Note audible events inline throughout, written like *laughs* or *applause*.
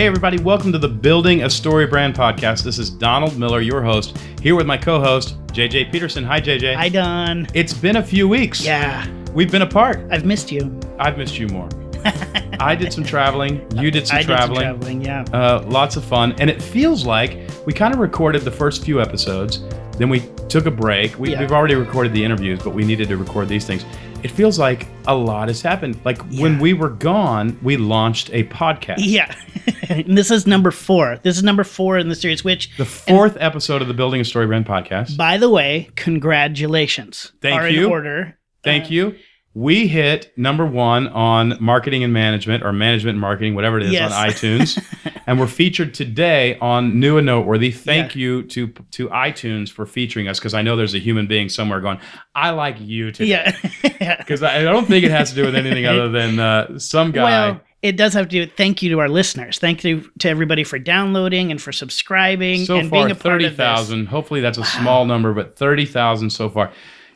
Hey, everybody, welcome to the Building a Story Brand podcast. This is Donald Miller, your host, here with my co host, JJ Peterson. Hi, JJ. Hi, Don. It's been a few weeks. Yeah, We've been apart. I've missed you. I've missed you more. *laughs* I did some traveling. You did some I traveling. did some traveling, yeah. Uh, lots of fun. And it feels like we kind of recorded the first few episodes, then we took a break. We, Yeah. We've already recorded the interviews, but we needed to record these things. It feels like a lot has happened. Like when we were gone, we launched a podcast. Yeah. *laughs* and this is number four. This is number four in the series, which, The fourth episode of the Building a Story Brand podcast. by the way, congratulations. Thank are you. in order. Thank Uh, you. We hit number one on marketing and management, or management and marketing, whatever it is, Yes. on *laughs* iTunes, and we're featured today on New and Noteworthy. Thank you to to iTunes for featuring us, because I know there's a human being somewhere going, "I like you today," Yeah. *laughs* because I don't think it has to do with anything other than uh, some guy. well, it does have to do with thank you to our listeners. Thank you to everybody for downloading and for subscribing so and far, being a part thirty of this. thousand. Hopefully, that's a small number, but thirty thousand so far.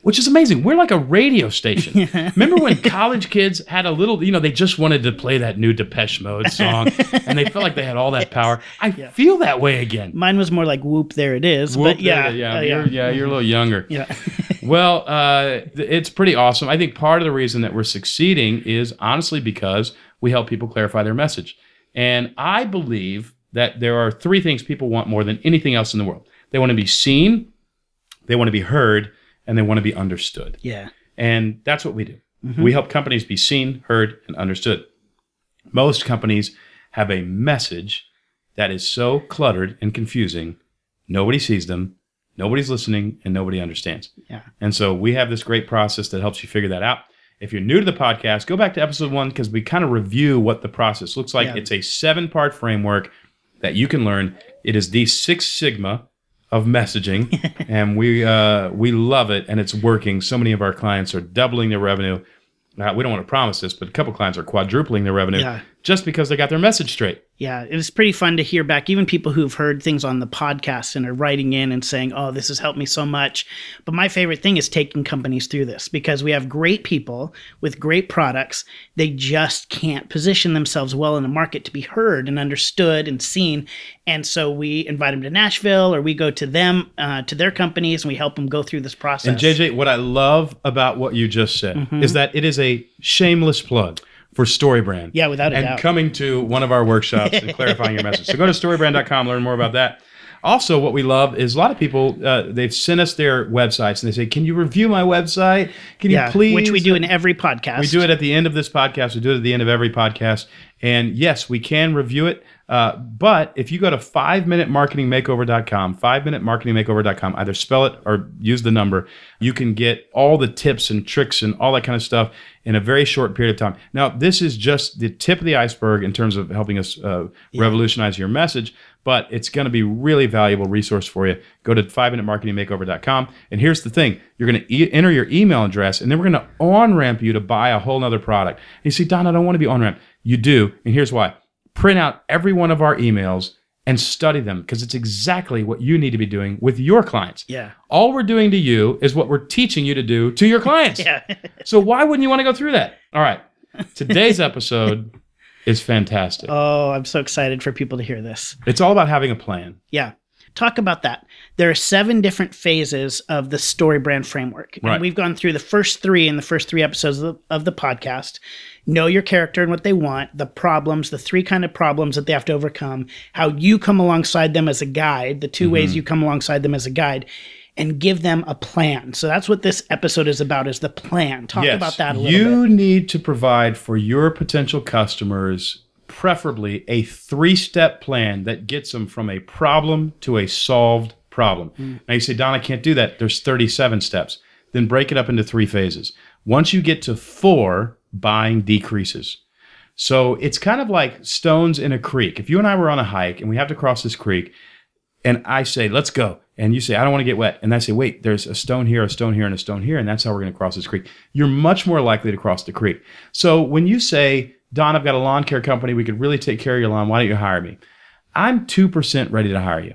Which is amazing. We're like a radio station. *laughs* Remember when college kids had a little, you know, they just wanted to play that new Depeche Mode song *laughs* and they felt like they had all that power. I feel that way again. Mine was more like whoop, there it is. Whoop, but yeah, yeah, uh, you're, yeah, you're a little younger. yeah. *laughs* Well, uh, it's pretty awesome. I think part of the reason that we're succeeding is honestly because we help people clarify their message. And I believe that there are three things people want more than anything else in the world they want to be seen, they want to be heard, and they want to be understood. yeah. And that's what we do. Mm-hmm. We help companies be seen, heard, and understood. Most companies have a message that is so cluttered and confusing, nobody sees them, nobody's listening, and nobody understands. Yeah. And so we have this great process that helps you figure that out. If you're new to the podcast, go back to episode one because we kind of review what the process looks like. Yeah. It's a seven part framework that you can learn. It is the Six Sigma of messaging, *laughs* and we uh, we love it, and it's working. So many of our clients are doubling their revenue. Uh, we don't want to promise this, but a couple clients are quadrupling their revenue Yeah. just because they got their message straight. Yeah, it was pretty fun to hear back. Even people who've heard things on the podcast and are writing in and saying, "Oh, this has helped me so much." But my favorite thing is taking companies through this because we have great people with great products. They just can't position themselves well in the market to be heard and understood and seen. And so we invite them to Nashville, or we go to them uh, to their companies, and we help them go through this process. And JJ, what I love about what you just said is that it is a shameless plug for StoryBrand. Yeah, without a and doubt. coming to one of our workshops and *laughs* clarifying your message. So go to storybrand.com, learn more about that. Also, what we love is a lot of people uh, they've sent us their websites and they say, "Can you review my website? Can you please?" which we do in every podcast. We do it at the end of this podcast. We do it at the end of every podcast. And yes, we can review it. Uh, but if you go to 5minutemarketingmakeover.com, 5minutemarketingmakeover.com, either spell it or use the number, you can get all the tips and tricks and all that kind of stuff in a very short period of time. Now, this is just the tip of the iceberg in terms of helping us uh, revolutionize your message, but it's going to be really valuable resource for you. Go to 5minutemarketingmakeover.com. And here's the thing you're going to e- enter your email address, and then we're going to on ramp you to buy a whole nother product. And you say, Don, I don't want to be on ramp. You do. And here's why print out every one of our emails and study them because it's exactly what you need to be doing with your clients. Yeah. All we're doing to you is what we're teaching you to do to your clients. *laughs* Yeah. So why wouldn't you want to go through that? All right. Today's *laughs* episode is fantastic. oh, I'm so excited for people to hear this. It's all about having a plan. Yeah. Talk about that. There are seven different phases of the story brand framework. Right. And we've gone through the first three in the first three episodes of the, of the podcast. Know your character and what they want, the problems, the three kind of problems that they have to overcome, how you come alongside them as a guide, the 2 Mm-hmm. ways you come alongside them as a guide, and give them a plan. So that's what this episode is about is the plan. Talk about that a little you bit. You need to provide for your potential customers preferably a three-step plan that gets them from a problem to a solved problem. Hmm. Now you say, Don, I can't do that. There's 37 steps. Then break it up into three phases. Once you get to four, buying decreases. So it's kind of like stones in a creek. If you and I were on a hike and we have to cross this creek, and I say, let's go. And you say, I don't want to get wet. And I say, wait, there's a stone here, a stone here, and a stone here. And that's how we're going to cross this creek. You're much more likely to cross the creek. So when you say, Don, I've got a lawn care company, we could really take care of your lawn. Why don't you hire me? I'm 2% ready to hire you.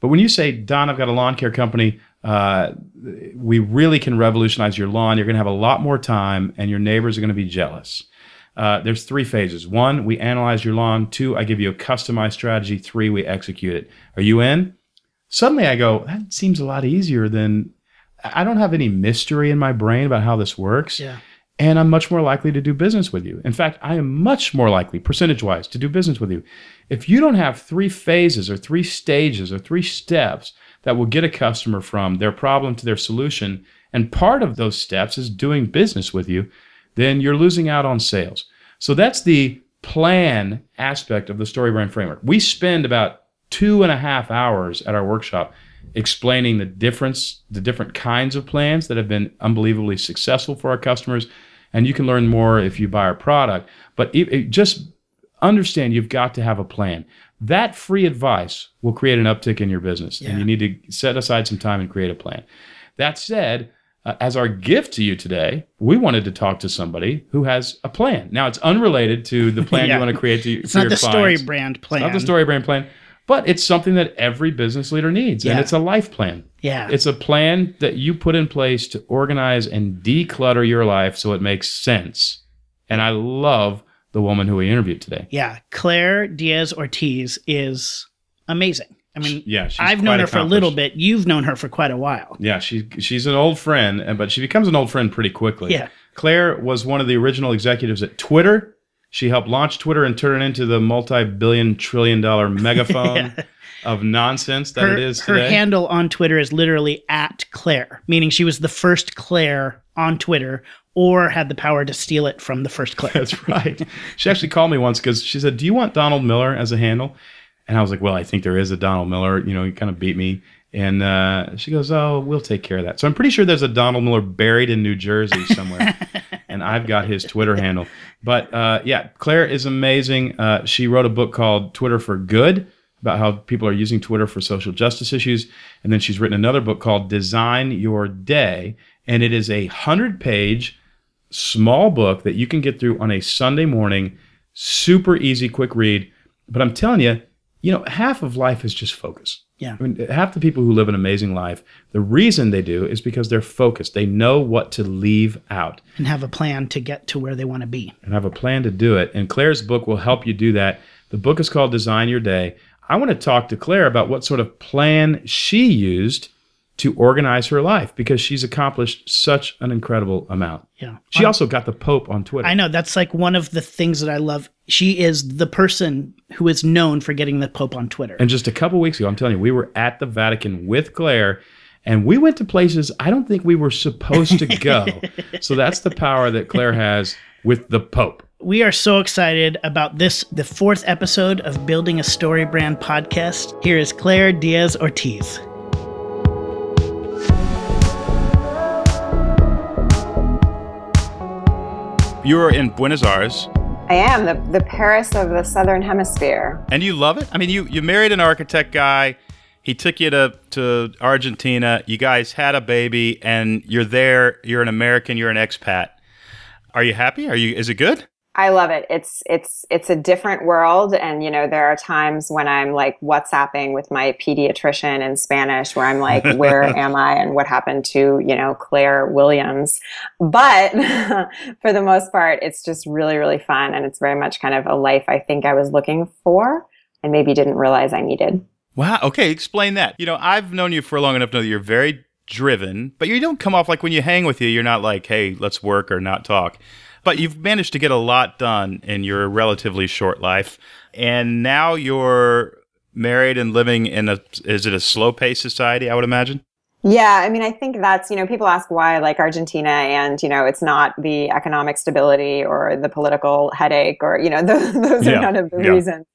But when you say, Don, I've got a lawn care company, uh, we really can revolutionize your lawn. You're going to have a lot more time, and your neighbors are going to be jealous. Uh, there's three phases. One, we analyze your lawn. Two, I give you a customized strategy. Three, we execute it. Are you in? Suddenly I go, that seems a lot easier than I don't have any mystery in my brain about how this works. Yeah. And I'm much more likely to do business with you. In fact, I am much more likely, percentage wise, to do business with you. If you don't have three phases or three stages or three steps that will get a customer from their problem to their solution, and part of those steps is doing business with you, then you're losing out on sales. So that's the plan aspect of the story brand framework. We spend about two and a half hours at our workshop explaining the difference, the different kinds of plans that have been unbelievably successful for our customers. And you can learn more if you buy our product. But it, it just understand you've got to have a plan. That free advice will create an uptick in your business. Yeah. And you need to set aside some time and create a plan. That said, uh, as our gift to you today, we wanted to talk to somebody who has a plan. Now, it's unrelated to the plan *laughs* Yeah. you want to create to, It's for not your the story brand plan. Not the story brand plan, but it's something that every business leader needs, and it's a life plan. Yeah. It's a plan that you put in place to organize and declutter your life so it makes sense. And I love the woman who we interviewed today. yeah. Claire Diaz Ortiz is amazing. I mean, Yeah, she's I've known her for a little bit. You've known her for quite a while. Yeah, she she's an old friend, and but she becomes an old friend pretty quickly. Yeah. Claire was one of the original executives at Twitter. She helped launch Twitter and turn it into the multi-billion trillion dollar *laughs* megaphone Yeah. of nonsense that her, it is her handle on Twitter is literally at Claire, meaning she was the first Claire on Twitter or had the power to steal it from the first Claire. That's right. She actually called me once because she said, "Do you want Donald Miller as a handle?" And I was like, "Well, I think there is a Donald Miller. You know, he kind of beat me." And uh, she goes, "Oh, we'll take care of that." So I'm pretty sure there's a Donald Miller buried in New Jersey somewhere, *laughs* and I've got his Twitter handle. But uh, yeah, Claire is amazing. Uh, she wrote a book called Twitter for Good about how people are using Twitter for social justice issues, and then she's written another book called Design Your Day, and it is a hundred-page small book that you can get through on a Sunday morning, super easy, quick read. But I'm telling you, you know, half of life is just focus. Yeah. I mean, half the people who live an amazing life, the reason they do is because they're focused. They know what to leave out and have a plan to get to where they want to be. and have a plan to do it. And Claire's book will help you do that. The book is called Design Your Day. I want to talk to Claire about what sort of plan she used to organize her life because she's accomplished such an incredible amount. Yeah. She also got the Pope on Twitter. I know that's like one of the things that I love. She is the person who is known for getting the Pope on Twitter. And just a couple weeks ago, I'm telling you, we were at the Vatican with Claire, and we went to places I don't think we were supposed to go. *laughs* so that's the power that Claire has with the Pope. We are so excited about this, the fourth episode of Building a Story Brand podcast. Here is Claire Diaz Ortiz. You were in Buenos Aires, I am the, the Paris of the Southern Hemisphere. and you love it. I mean, you you married an architect guy. He took you to to Argentina. You guys had a baby, and you're there. You're an American. You're an expat. Are you happy? Are you? Is it good? I love it. It's it's it's a different world, and you know there are times when I'm like WhatsApping with my pediatrician in Spanish, where I'm like, "Where *laughs* am I?" and what happened to you know Claire Williams. But *laughs* for the most part, it's just really really fun, and it's very much kind of a life I think I was looking for, and maybe didn't realize I needed. Wow. Okay, explain that. You know, I've known you for long enough to know that you're very driven, but you don't come off like when you hang with you, you're not like, hey, let's work or not talk. But you've managed to get a lot done in your relatively short life. And now you're married and living in a, is it a slow paced society, I would imagine? Yeah, I mean, I think that's, you know, people ask why I like Argentina and, you know, it's not the economic stability or the political headache or, you know, *laughs* those, those Yeah, are none of the yeah. reasons.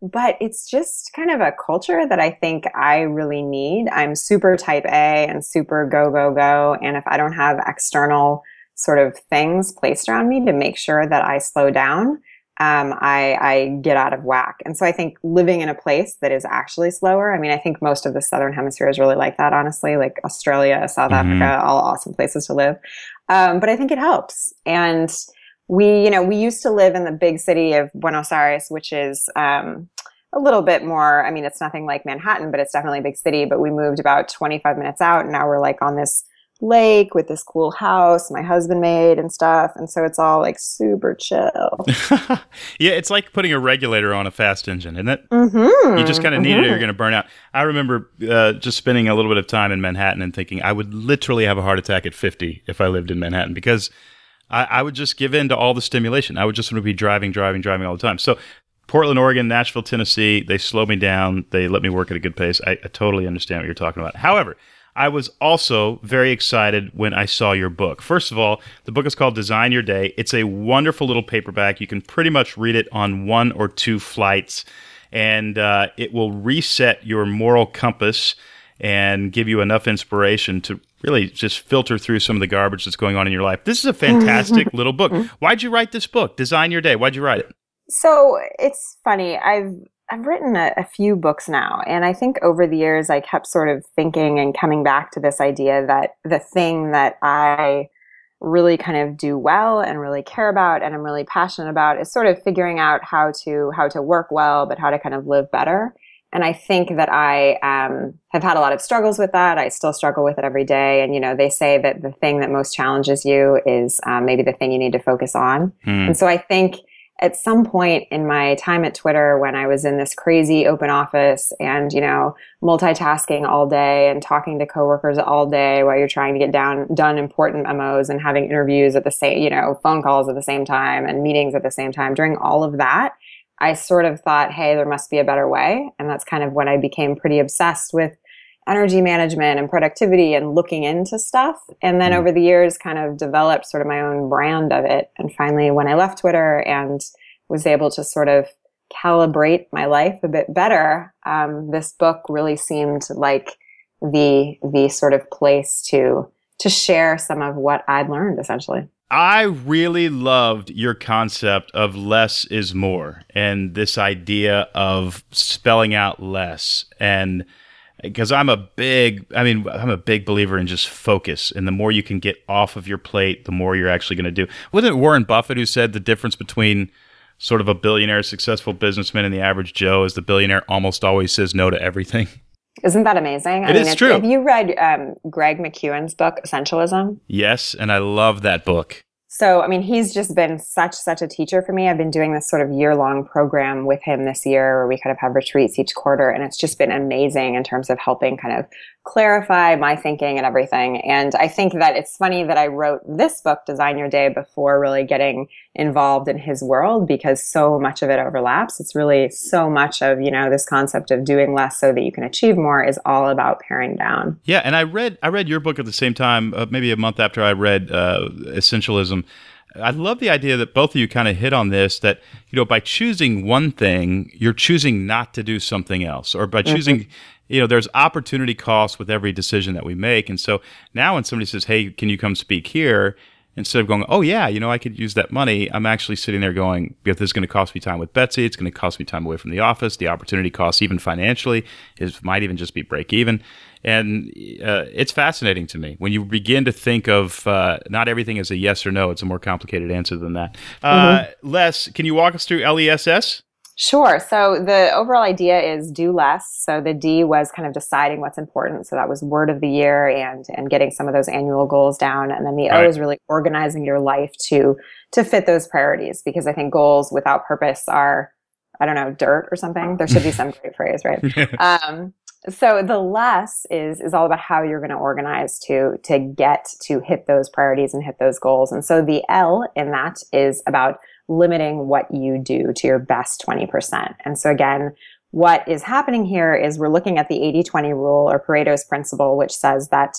But it's just kind of a culture that I think I really need. I'm super type A and super go, go, go. And if I don't have external sort of things placed around me to make sure that I slow down, um, I, I get out of whack. And so I think living in a place that is actually slower. I mean, I think most of the southern hemisphere is really like that, honestly, like Australia, South Mhm. Africa, all awesome places to live. Um, but I think it helps. And we, you know, we used to live in the big city of Buenos Aires, which is um, a little bit more. I mean, it's nothing like Manhattan, but it's definitely a big city. But we moved about 25 minutes out, and now we're like on this lake with this cool house my husband made and stuff. And so it's all like super chill. *laughs* yeah, it's like putting a regulator on a fast engine, isn't it? Mm-hmm. You just kind of mm-hmm. need it or you're going to burn out. I remember uh, just spending a little bit of time in Manhattan and thinking I would literally have a heart attack at 50 if I lived in Manhattan because I, I would just give in to all the stimulation. I would just want to be driving, driving, driving all the time. So Portland, Oregon, Nashville, Tennessee, they slow me down. They let me work at a good pace. I, I totally understand what you're talking about. However, I was also very excited when I saw your book. First of all, the book is called Design Your Day. It's a wonderful little paperback. You can pretty much read it on one or two flights, and uh, it will reset your moral compass and give you enough inspiration to really just filter through some of the garbage that's going on in your life. This is a fantastic *laughs* little book. Why'd you write this book, Design Your Day? Why'd you write it? So it's funny. I've I've written a, a, few books now, and I think over the years I kept sort of thinking and coming back to this idea that the thing that I really kind of do well and really care about and I'm really passionate about is sort of figuring out how to how to work well, but how to kind of live better. And I think that I um, have had a lot of struggles with that. I still struggle with it every day. And you know, they say that the thing that most challenges you is um, maybe the thing you need to focus on. Mm. And so I think at some point in my time at Twitter when I was in this crazy open office and, you know, multitasking all day and talking to coworkers all day while you're trying to get down done important memos and having interviews at the same, you know, phone calls at the same time and meetings at the same time. During all of that, I sort of thought, hey, there must be a better way. And that's kind of when I became pretty obsessed with energy management and productivity and looking into stuff. And then mm. over the years, kind of developed sort of my own brand of it. And finally, when I left Twitter and was able to sort of calibrate my life a bit better, um, this book really seemed like the the sort of place to to share some of what I'd learned essentially. I really loved your concept of less is more and this idea of spelling out less and because I'm a big, I mean, I'm a big believer in just focus. And the more you can get off of your plate, the more you're actually going to do. Wasn't it Warren Buffett who said the difference between sort of a billionaire, successful businessman and the average Joe is the billionaire almost always says no to everything? *laughs* Isn't that amazing? It I mean, is true. Have you read um, Greg McKeown's book, Essentialism? Yes, and I love that book. So, I mean, he's just been such, such a teacher for me. I've been doing this sort of year long program with him this year where we kind of have retreats each quarter. And it's just been amazing in terms of helping kind of clarify my thinking and everything. And I think that it's funny that I wrote this book, Design Your Day, before really getting involved in his world because so much of it overlaps. It's really so much of, you know, this concept of doing less so that you can achieve more is all about paring down. Yeah. And I read, I read your book at the same time, uh, maybe a month after I read uh, Essentialism. I love the idea that both of you kind of hit on this that, you know, by choosing one thing, you're choosing not to do something else. Or by mm-hmm. choosing, mm-hmm. You know, there's opportunity costs with every decision that we make. And so now when somebody says, hey, can you come speak here? Instead of going, oh, yeah, you know, I could use that money, I'm actually sitting there going, if this is going to cost me time with Betsy, it's going to cost me time away from the office. The opportunity cost, even financially, is might even just be break even and uh, it's fascinating to me when you begin to think of uh, not everything as a yes or no. It's a more complicated answer than that. Uh, mm-hmm. Les, can you walk us through LESS? Sure. So the overall idea is do less. So the D was kind of deciding what's important. So that was word of the year and and getting some of those annual goals down. And then the O is really organizing your life to to fit those priorities because I think goals without purpose are I don't know dirt or something. There should be *laughs* some great phrase, right? Um, so the less is is all about how you're going to organize to to get to hit those priorities and hit those goals and so the l in that is about limiting what you do to your best 20% and so again what is happening here is we're looking at the 80-20 rule or pareto's principle which says that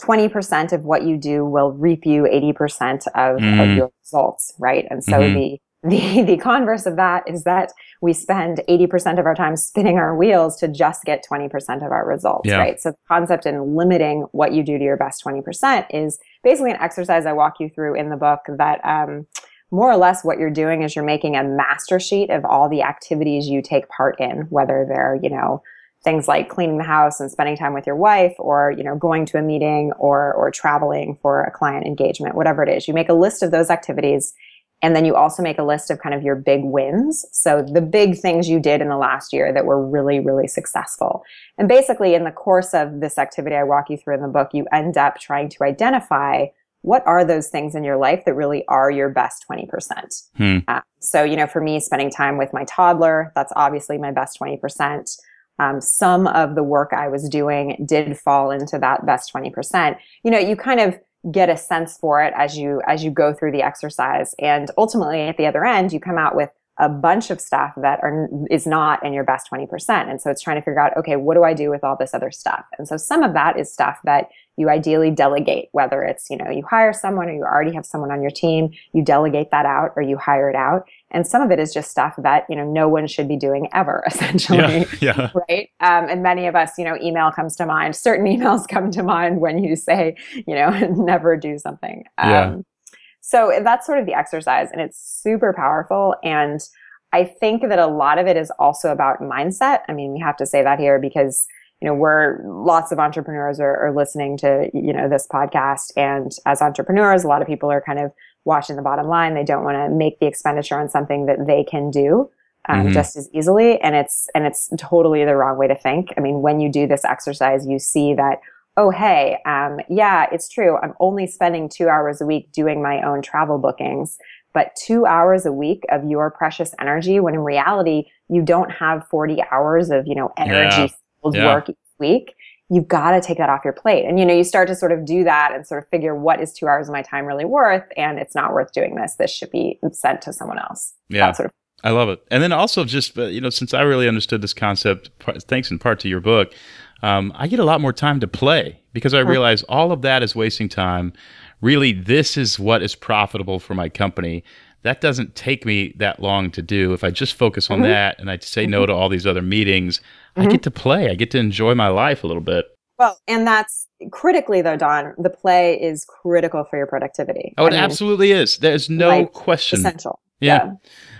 20% of what you do will reap you 80% of, mm. of your results right and so mm-hmm. the the, the converse of that is that we spend 80% of our time spinning our wheels to just get 20% of our results, yeah. right? So the concept in limiting what you do to your best 20% is basically an exercise I walk you through in the book that um, more or less what you're doing is you're making a master sheet of all the activities you take part in, whether they're, you know, things like cleaning the house and spending time with your wife or you know going to a meeting or or traveling for a client engagement whatever it is you make a list of those activities And then you also make a list of kind of your big wins. So the big things you did in the last year that were really, really successful. And basically, in the course of this activity I walk you through in the book, you end up trying to identify what are those things in your life that really are your best 20%. Hmm. Uh, so, you know, for me, spending time with my toddler, that's obviously my best 20%. Um, some of the work I was doing did fall into that best 20%. You know, you kind of get a sense for it as you as you go through the exercise and ultimately at the other end you come out with a bunch of stuff that are is not in your best 20% and so it's trying to figure out okay what do i do with all this other stuff and so some of that is stuff that you ideally delegate whether it's you know you hire someone or you already have someone on your team you delegate that out or you hire it out. And some of it is just stuff that you know no one should be doing ever *laughs* essentially. Yeah, yeah. right? Um, and many of us you know email comes to mind certain *laughs* emails come to mind when you say you know *laughs* never do something. Um, yeah. so that's sort of the exercise and it's super powerful. And i think that a lot of it is also about mindset. I mean we have to say that here because you know we're lots of entrepreneurs are, are listening to you know this podcast. And as entrepreneurs a lot of people are kind of watching the bottom line. They don't want to make the expenditure on something that they can do um, mm-hmm. just as easily. And it's and it's totally the wrong way to think. I mean when you do this exercise you see that oh hey um, yeah it's true. I'm only spending two hours a week doing my own travel bookings. But two hours a week of your precious energy when in reality you don't have 40 hours of you know energy yeah yeah. work each week, you've got to take that off your plate. And, you know, you start to sort of do that and sort of figure what is two hours of my time really worth? And it's not worth doing this. This should be sent to someone else. Yeah. Sort of- I love it. And then also just, uh, you know, since I really understood this concept, thanks in part to your book, um, I get a lot more time to play because I realize all of that is wasting time. Really, this is what is profitable for my company that doesn't take me that long to do. If I just focus on mm-hmm. that and I say mm-hmm. no to all these other meetings, mm-hmm. I get to play. I get to enjoy my life a little bit. Well, and that's critically though, Don, the play is critical for your productivity. Oh, I it mean, absolutely is. There's no like, question. Essential. Yeah. yeah.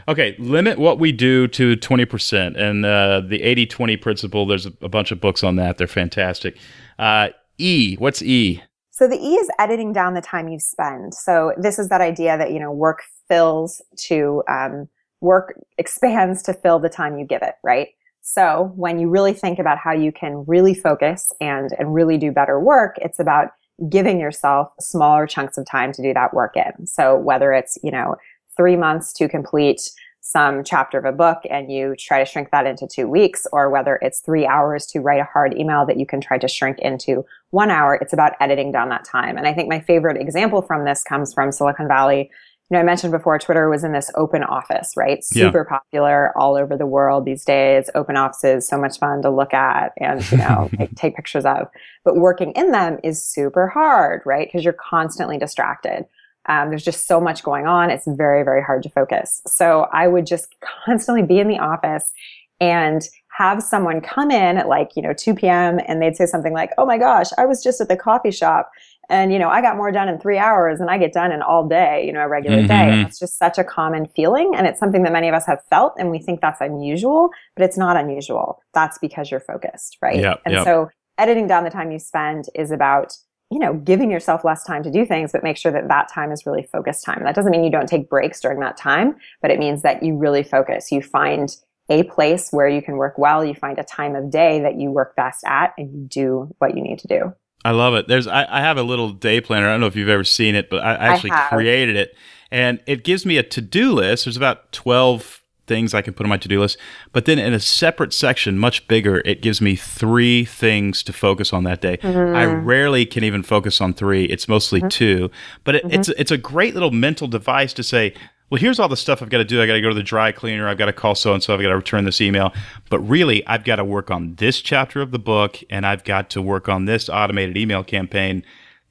Okay, limit what we do to 20%. And uh, the 80 20 principle, there's a, a, bunch of books on that. They're fantastic. Uh, e, what's E? So the E is editing down the time you spend. So this is that idea that, you know, work fills to, um, work expands to fill the time you give it, right? So when you really think about how you can really focus and, and really do better work, it's about giving yourself smaller chunks of time to do that work in. So whether it's, you know, three months to complete some chapter of a book and you try to shrink that into two weeks, or whether it's three hours to write a hard email that you can try to shrink into one hour, it's about editing down that time. And I think my favorite example from this comes from Silicon Valley. You know, I mentioned before Twitter was in this open office, right? Super yeah. popular all over the world these days. Open offices, so much fun to look at and, you know, *laughs* take, take pictures of. But working in them is super hard, right? Because you're constantly distracted. Um, there's just so much going on. It's very, very hard to focus. So I would just constantly be in the office and have someone come in at like, you know, 2 p.m. and they'd say something like, oh my gosh, I was just at the coffee shop and, you know, I got more done in three hours and I get done in all day, you know, a regular mm-hmm. day. And it's just such a common feeling. And it's something that many of us have felt and we think that's unusual, but it's not unusual. That's because you're focused, right? Yep, and yep. so editing down the time you spend is about you know, giving yourself less time to do things, but make sure that that time is really focused time. That doesn't mean you don't take breaks during that time, but it means that you really focus. You find a place where you can work well. You find a time of day that you work best at and you do what you need to do. I love it. There's, I, I have a little day planner. I don't know if you've ever seen it, but I actually I created it and it gives me a to-do list. There's about 12 things I can put on my to-do list. But then in a separate section, much bigger, it gives me three things to focus on that day. Mm-hmm. I rarely can even focus on three. It's mostly mm-hmm. two. But it, mm-hmm. it's it's a great little mental device to say, well, here's all the stuff I've got to do. I got to go to the dry cleaner. I've got to call so and so. I've got to return this email. But really, I've got to work on this chapter of the book, and I've got to work on this automated email campaign.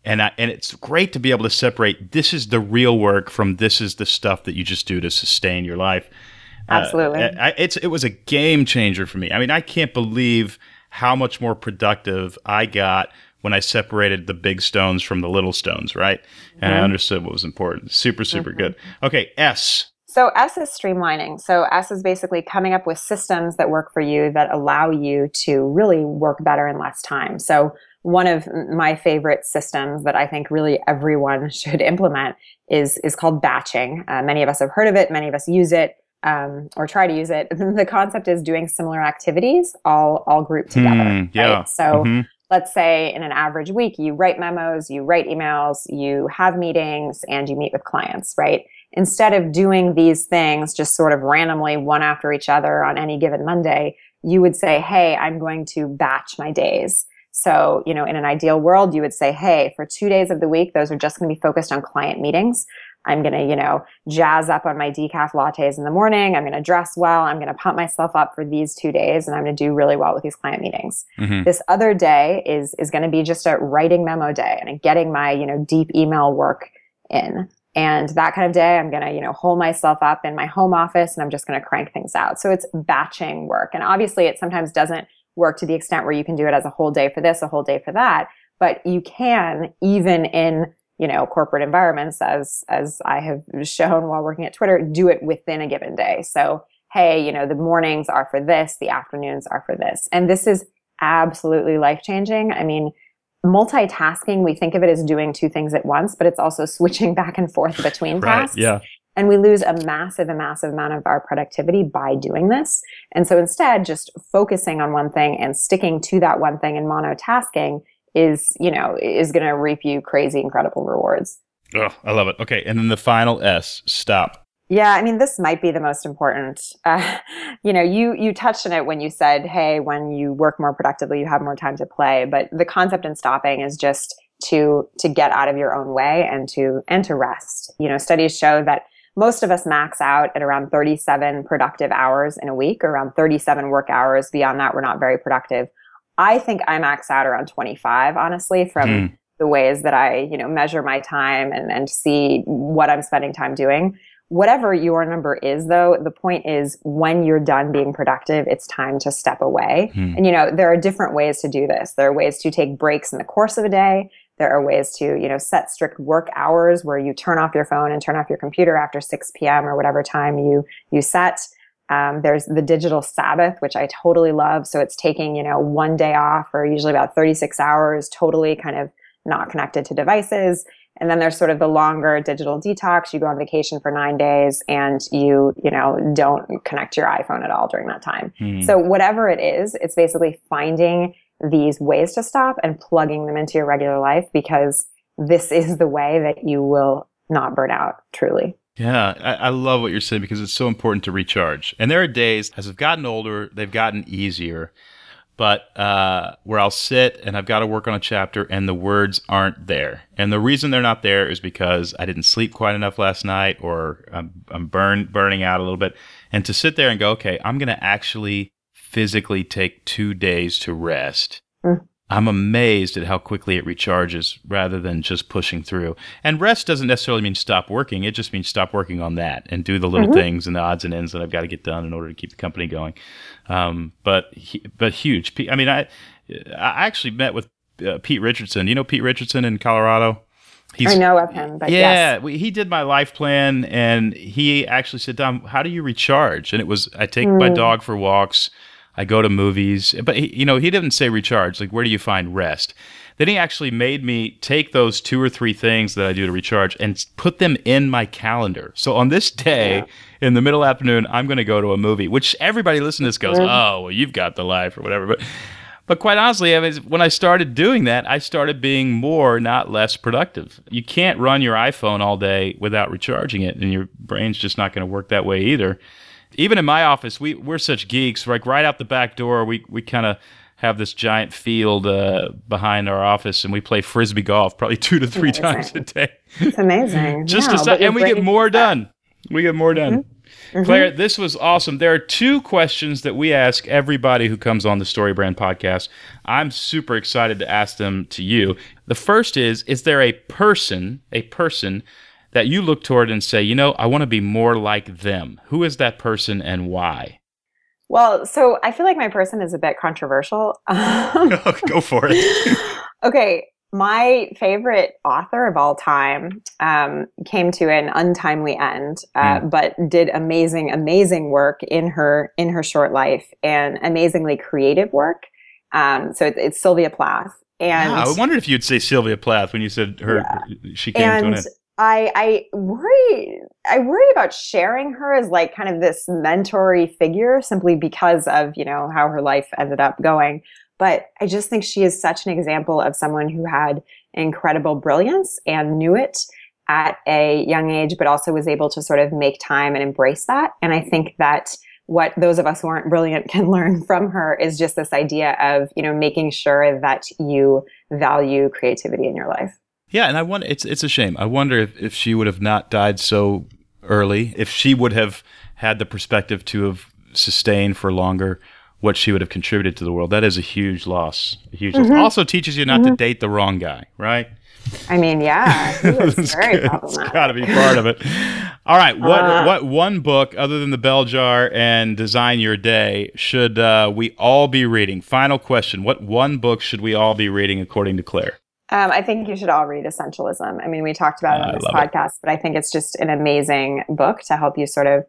And I, and it's great to be able to separate this is the real work from this is the stuff that you just do to sustain your life. Absolutely. Uh, I, it's it was a game changer for me. I mean, I can't believe how much more productive I got when I separated the big stones from the little stones, right? And mm-hmm. I understood what was important. Super, super mm-hmm. good. Okay, S. So S is streamlining. So S is basically coming up with systems that work for you that allow you to really work better in less time. So one of my favorite systems that I think really everyone *laughs* should implement is is called batching. Uh, many of us have heard of it. Many of us use it um, or try to use it. *laughs* the concept is doing similar activities all all grouped together. Hmm, yeah. Right? So Mhm. Let's say in an average week, you write memos, you write emails, you have meetings, and you meet with clients. Right. Instead of doing these things just sort of randomly one after each other on any given Monday, you would say, "Hey, I'm going to batch my days." So, you know, in an ideal world, you would say, hey, for two days of the week, those are just going to be focused on client meetings. I'm going to, you know, jazz up on my decaf lattes in the morning. I'm going to dress well. I'm going to pump myself up for these two days and I'm going to do really well with these client meetings. Mhm. This other day is, is going to be just a writing memo day and getting my, you know, deep email work in. And that kind of day, I'm going to, you know, hold myself up in my home office and I'm just going to crank things out. So it's batching work. And obviously it sometimes doesn't work to the extent where you can do it as a whole day for this, a whole day for that. But you can, even in you know corporate environments, as as I have shown while working at Twitter, do it within a given day. So hey, you know the mornings are for this, the afternoons are for this, and this is absolutely life changing. I mean. Multitasking, we think of it as doing two things at once, but it's also switching *laughs* back and forth between Right. tasks. Yeah. And we lose a massive, a massive amount of our productivity by doing this. And so instead, just focusing on one thing and sticking to that one thing and monotasking is, you know, is going to reap you crazy, incredible rewards. Oh, I love it. Okay. And then the final S, stop. Yeah, I mean, this might be the most important. Uh, you know, you you touched on it when you said, "Hey, when you work more productively, you have more time to play." But the concept in stopping is just to to get out of your own way and to and to rest. You know, studies show that most of us max out at around 37 productive hours in a week, or around 37 work hours. Beyond that, we're not very productive. I think I max out around 25, honestly, from Hmm. the ways that I, you know, measure my time and, and see what I'm spending time doing. Whatever your number is, though, the point is when you're done being productive, it's time to step away. Hmm. And, you know, there are different ways to do this. There are ways to take breaks in the course of a day. There are ways to, you know, set strict work hours where you turn off your phone and turn off your computer after 6 p.m. or whatever time you, you set. Um, there's the digital Sabbath, which I totally love. So it's taking, you know, one day off or usually about 36 hours, totally kind of not connected to devices. And then there's sort of the longer digital detox. You go on vacation for nine days and you, you know, don't connect your iPhone at all during that time. Hmm. So whatever it is, it's basically finding these ways to stop and plugging them into your regular life because this is the way that you will not burn out truly. Yeah, I, I love what you're saying because it's so important to recharge. And there are days, as I've gotten older, they've gotten easier. But uh, where I'll sit and I've got to work on a chapter and the words aren't there. And the reason they're not there is because I didn't sleep quite enough last night or I'm, I'm burn, burning out a little bit. And to sit there and go, okay, I'm going to actually physically take two days to rest. Mm. I'm amazed at how quickly it recharges rather than just pushing through. And rest doesn't necessarily mean stop working. It just means stop working on that and do the little Mhm. things and the odds and ends that I've got to get done in order to keep the company going. Um, but but huge. I mean, I I actually met with uh, Pete Richardson. You know Pete Richardson in Colorado. He's, I know of him, but yeah, yes. we, he did my life plan, and he actually said, "Don, how do you recharge?" And it was, I take my Mm. dog for walks, I go to movies, but he, you know, he didn't say recharge. Like, where do you find rest? Then he actually made me take those two or three things that I do to recharge and put them in my calendar. So on this day, in the middle afternoon, I'm going to go to a movie, which everybody listening to this goes. "Oh, well, you've got the life" or whatever, but. But quite honestly, I mean, when I started doing that, I started being more, not less productive. You can't run your iPhone all day without recharging it, and your brain's just not going to work that way either. Even in my office, we, we're such geeks. Like right out the back door, we, we kind of have this giant field uh, behind our office, and we play frisbee golf probably *laughs* two to three Amazing. times a day. It's amazing. *laughs* just Yeah, to but and we get more done. We get more done. Mhm. Claire, this was awesome. There are two questions that we ask everybody who comes on the Story Brand podcast. I'm super excited to ask them to you. The first is Is there a person, a person that you look toward and say, you know, I want to be more like them? Who is that person and why? Well, so I feel like my person is a bit controversial. *laughs* Um, *laughs* Go for it. *laughs* okay, my favorite author of all time um, came to an untimely end, uh, but did amazing, amazing work in her in her short life and amazingly creative work. Um, so it's, it's Sylvia Plath, And I wondered if you'd say Sylvia Plath when you said her. Yeah. She came and to an end. I I worry I worry about sharing her as like kind of this mentory figure simply because of you know how her life ended up going. But I just think she is such an example of someone who had incredible brilliance and knew it at a young age, but also was able to sort of make time and embrace that. And I think that what those of us who aren't brilliant *laughs* can learn from her is just this idea of, you know, making sure that you value creativity in your life. Yeah, and I wonder it's it's a shame. I wonder if, if she would have not died so early, if she would have had the perspective to have sustained for longer what she would have contributed to the world. That is a huge loss. A huge mm-hmm. loss. Also teaches you not mm-hmm. to date the wrong guy, right? I mean, yeah, *laughs* it's. Got to be part of it. All right, what uh, what one book other than the Bell Jar and Design Your Day should uh, we all be reading? Final question: What one book should we all be reading according to Claire? Um, I think you should all read Essentialism. I mean, we talked about it on this podcast, it. but I think it's just an amazing book to help you sort of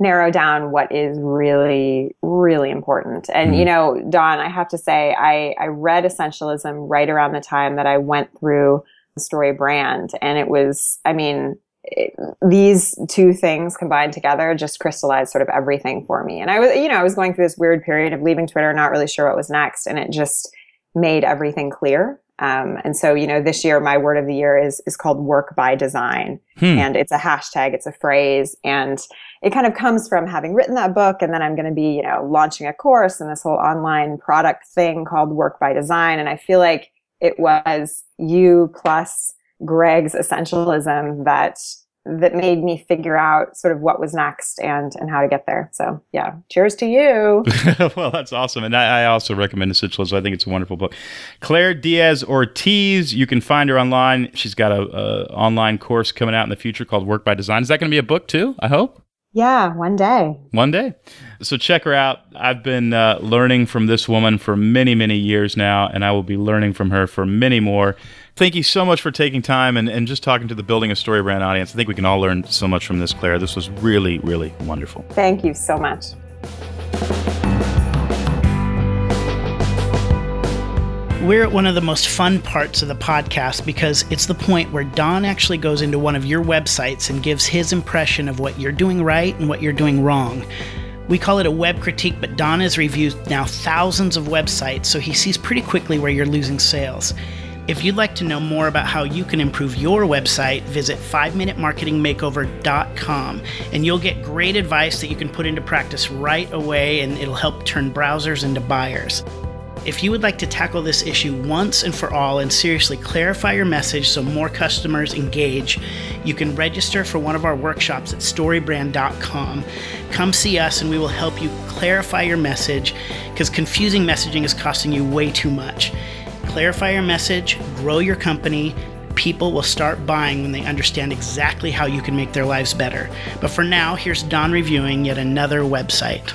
narrow down what is really, really important. And, mm-hmm. you know, Don, I have to say, I, I read Essentialism right around the time that I went through the story brand. And it was, I mean, it, these two things combined together just crystallized sort of everything for me. And I was, you know, I was going through this weird period of leaving Twitter, not really sure what was next. And it just made everything clear. Um, and so, you know, this year my word of the year is is called work by design, hmm. and it's a hashtag, it's a phrase, and it kind of comes from having written that book, and then I'm going to be, you know, launching a course and this whole online product thing called work by design, and I feel like it was you plus Greg's essentialism that that made me figure out sort of what was next and and how to get there. So yeah, cheers to you. *laughs* *laughs* well, that's awesome, and I, I, also recommend Essentialism. I think it's a wonderful book. Claire Diaz Ortiz, you can find her online. She's got a, a online course coming out in the future called Work by Design. Is that going to be a book too? I hope. Yeah, one day. One day. So check her out. I've been uh, learning from this woman for many, many years now, and I will be learning from her for many more. Thank you so much for taking time and, and just talking to the Building a Story Brand audience. I think we can all learn so much from this, Claire. This was really, really wonderful. Thank you so much. We're at one of the most fun parts of the podcast because it's the point where Don actually goes into one of your websites and gives his impression of what you're doing right and what you're doing wrong. We call it a web critique, but Don has reviewed now thousands of websites, so he sees pretty quickly where you're losing sales. If you'd like to know more about how you can improve your website, visit 5minutemarketingmakeover.com and you'll get great advice that you can put into practice right away and it'll help turn browsers into buyers. If you would like to tackle this issue once and for all and seriously clarify your message so more customers engage, you can register for one of our workshops at storybrand.com. Come see us and we will help you clarify your message because confusing messaging is costing you way too much clarify your message, grow your company. People will start buying when they understand exactly how you can make their lives better. But for now, here's Don reviewing yet another website.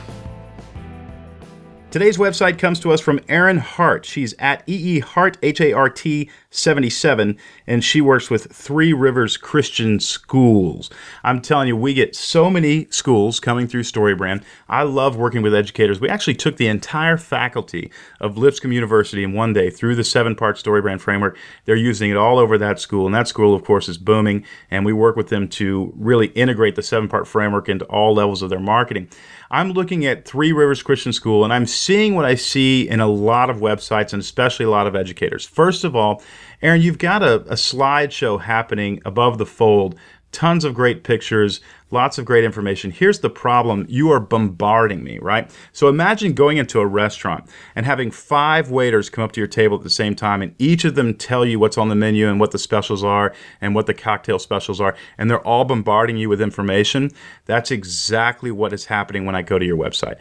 Today's website comes to us from Erin Hart. She's at EE Hart, H A R T 77, and she works with Three Rivers Christian Schools. I'm telling you, we get so many schools coming through StoryBrand. I love working with educators. We actually took the entire faculty of Lipscomb University in one day through the seven part StoryBrand framework. They're using it all over that school, and that school, of course, is booming, and we work with them to really integrate the seven part framework into all levels of their marketing. I'm looking at Three Rivers Christian School and I'm seeing what I see in a lot of websites and especially a lot of educators. First of all, Erin, you've got a, a slideshow happening above the fold tons of great pictures, lots of great information. Here's the problem you are bombarding me, right? So imagine going into a restaurant and having five waiters come up to your table at the same time, and each of them tell you what's on the menu and what the specials are and what the cocktail specials are, and they're all bombarding you with information. That's exactly what is happening when I go to your website.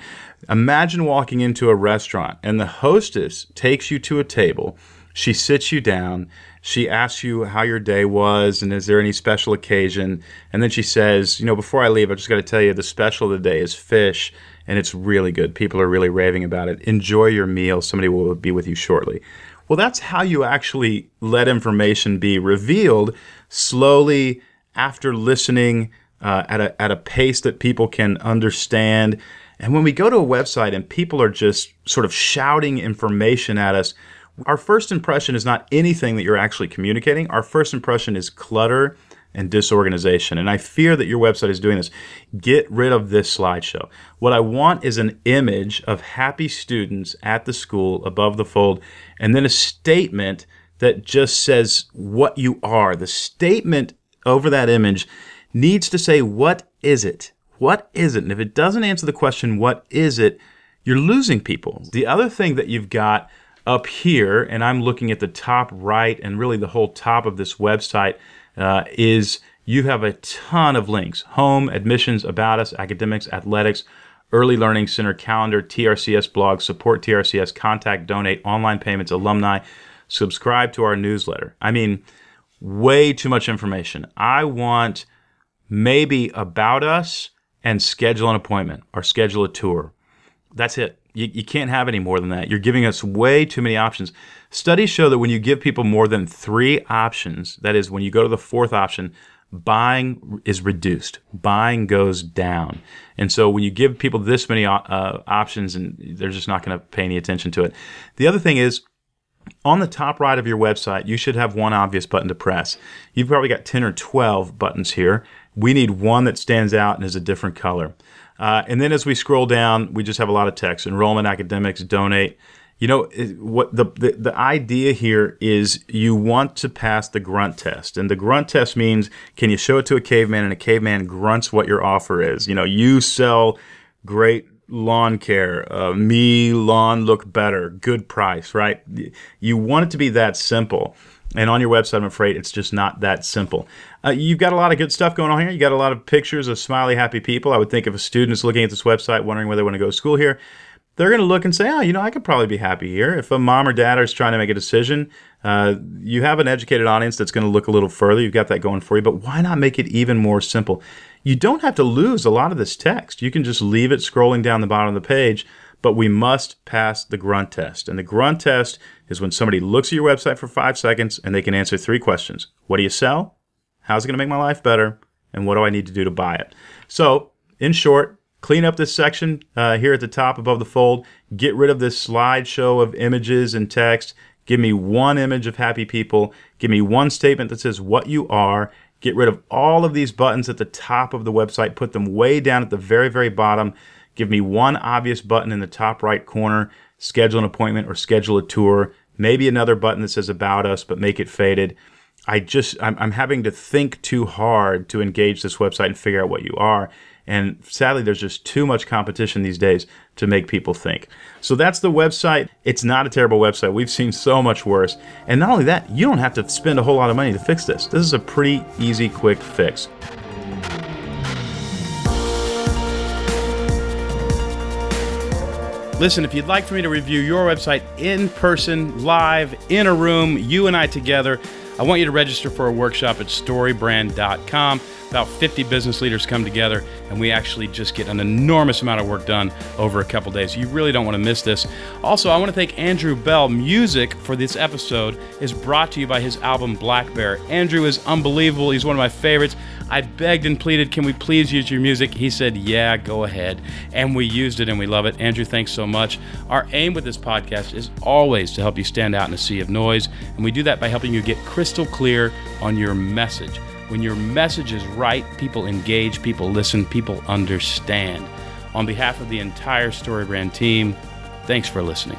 Imagine walking into a restaurant and the hostess takes you to a table, she sits you down she asks you how your day was and is there any special occasion. And then she says, you know, before I leave, I just got to tell you the special of the day is fish and it's really good. People are really raving about it. Enjoy your meal. Somebody will be with you shortly. Well, that's how you actually let information be revealed slowly after listening uh, at, a, at a pace that people can understand. And when we go to a website and people are just sort of shouting information at us, Our first impression is not anything that you're actually communicating. Our first impression is clutter and disorganization. And I fear that your website is doing this. Get rid of this slideshow. What I want is an image of happy students at the school above the fold, and then a statement that just says what you are. The statement over that image needs to say, What is it? What is it? And if it doesn't answer the question, What is it? you're losing people. The other thing that you've got up here, and I'm looking at the top right and really the whole top of this website uh, is you have a ton of links home, admissions, about us, academics, athletics, early learning center, calendar, TRCS blog, support TRCS, contact, donate, online payments, alumni, subscribe to our newsletter. I mean, way too much information. I want maybe about us and schedule an appointment or schedule a tour. That's it. You, you can't have any more than that. You're giving us way too many options. Studies show that when you give people more than three options, that is, when you go to the fourth option, buying is reduced. Buying goes down. And so when you give people this many uh, options, and they're just not going to pay any attention to it. The other thing is, on the top right of your website, you should have one obvious button to press. You've probably got 10 or 12 buttons here. We need one that stands out and is a different color. Uh, and then as we scroll down, we just have a lot of text enrollment, academics, donate. You know, what the, the, the idea here is you want to pass the grunt test. And the grunt test means can you show it to a caveman and a caveman grunts what your offer is? You know, you sell great lawn care, uh, me lawn look better, good price, right? You want it to be that simple. And on your website, I'm afraid it's just not that simple. Uh, you've got a lot of good stuff going on here. You got a lot of pictures of smiley, happy people. I would think if a student is looking at this website, wondering whether they want to go to school here, they're going to look and say, oh, you know, I could probably be happy here. If a mom or dad is trying to make a decision, uh, you have an educated audience that's going to look a little further. You've got that going for you, but why not make it even more simple? You don't have to lose a lot of this text. You can just leave it scrolling down the bottom of the page, but we must pass the grunt test. And the grunt test is when somebody looks at your website for five seconds and they can answer three questions What do you sell? How's it going to make my life better? And what do I need to do to buy it? So, in short, clean up this section uh, here at the top above the fold. Get rid of this slideshow of images and text. Give me one image of happy people. Give me one statement that says what you are. Get rid of all of these buttons at the top of the website. Put them way down at the very, very bottom. Give me one obvious button in the top right corner. Schedule an appointment or schedule a tour. Maybe another button that says about us, but make it faded. I just I'm, I'm having to think too hard to engage this website and figure out what you are. And sadly, there's just too much competition these days to make people think. So that's the website. It's not a terrible website. We've seen so much worse. And not only that, you don't have to spend a whole lot of money to fix this. This is a pretty easy, quick fix. Listen, if you'd like for me to review your website in person, live, in a room, you and I together, I want you to register for a workshop at storybrand.com. About 50 business leaders come together, and we actually just get an enormous amount of work done over a couple days. You really don't want to miss this. Also, I want to thank Andrew Belle. Music for this episode is brought to you by his album Black Bear. Andrew is unbelievable. He's one of my favorites. I begged and pleaded, can we please use your music? He said, yeah, go ahead. And we used it and we love it. Andrew, thanks so much. Our aim with this podcast is always to help you stand out in a sea of noise. And we do that by helping you get crystal clear on your message. When your message is right, people engage, people listen, people understand. On behalf of the entire StoryBrand team, thanks for listening.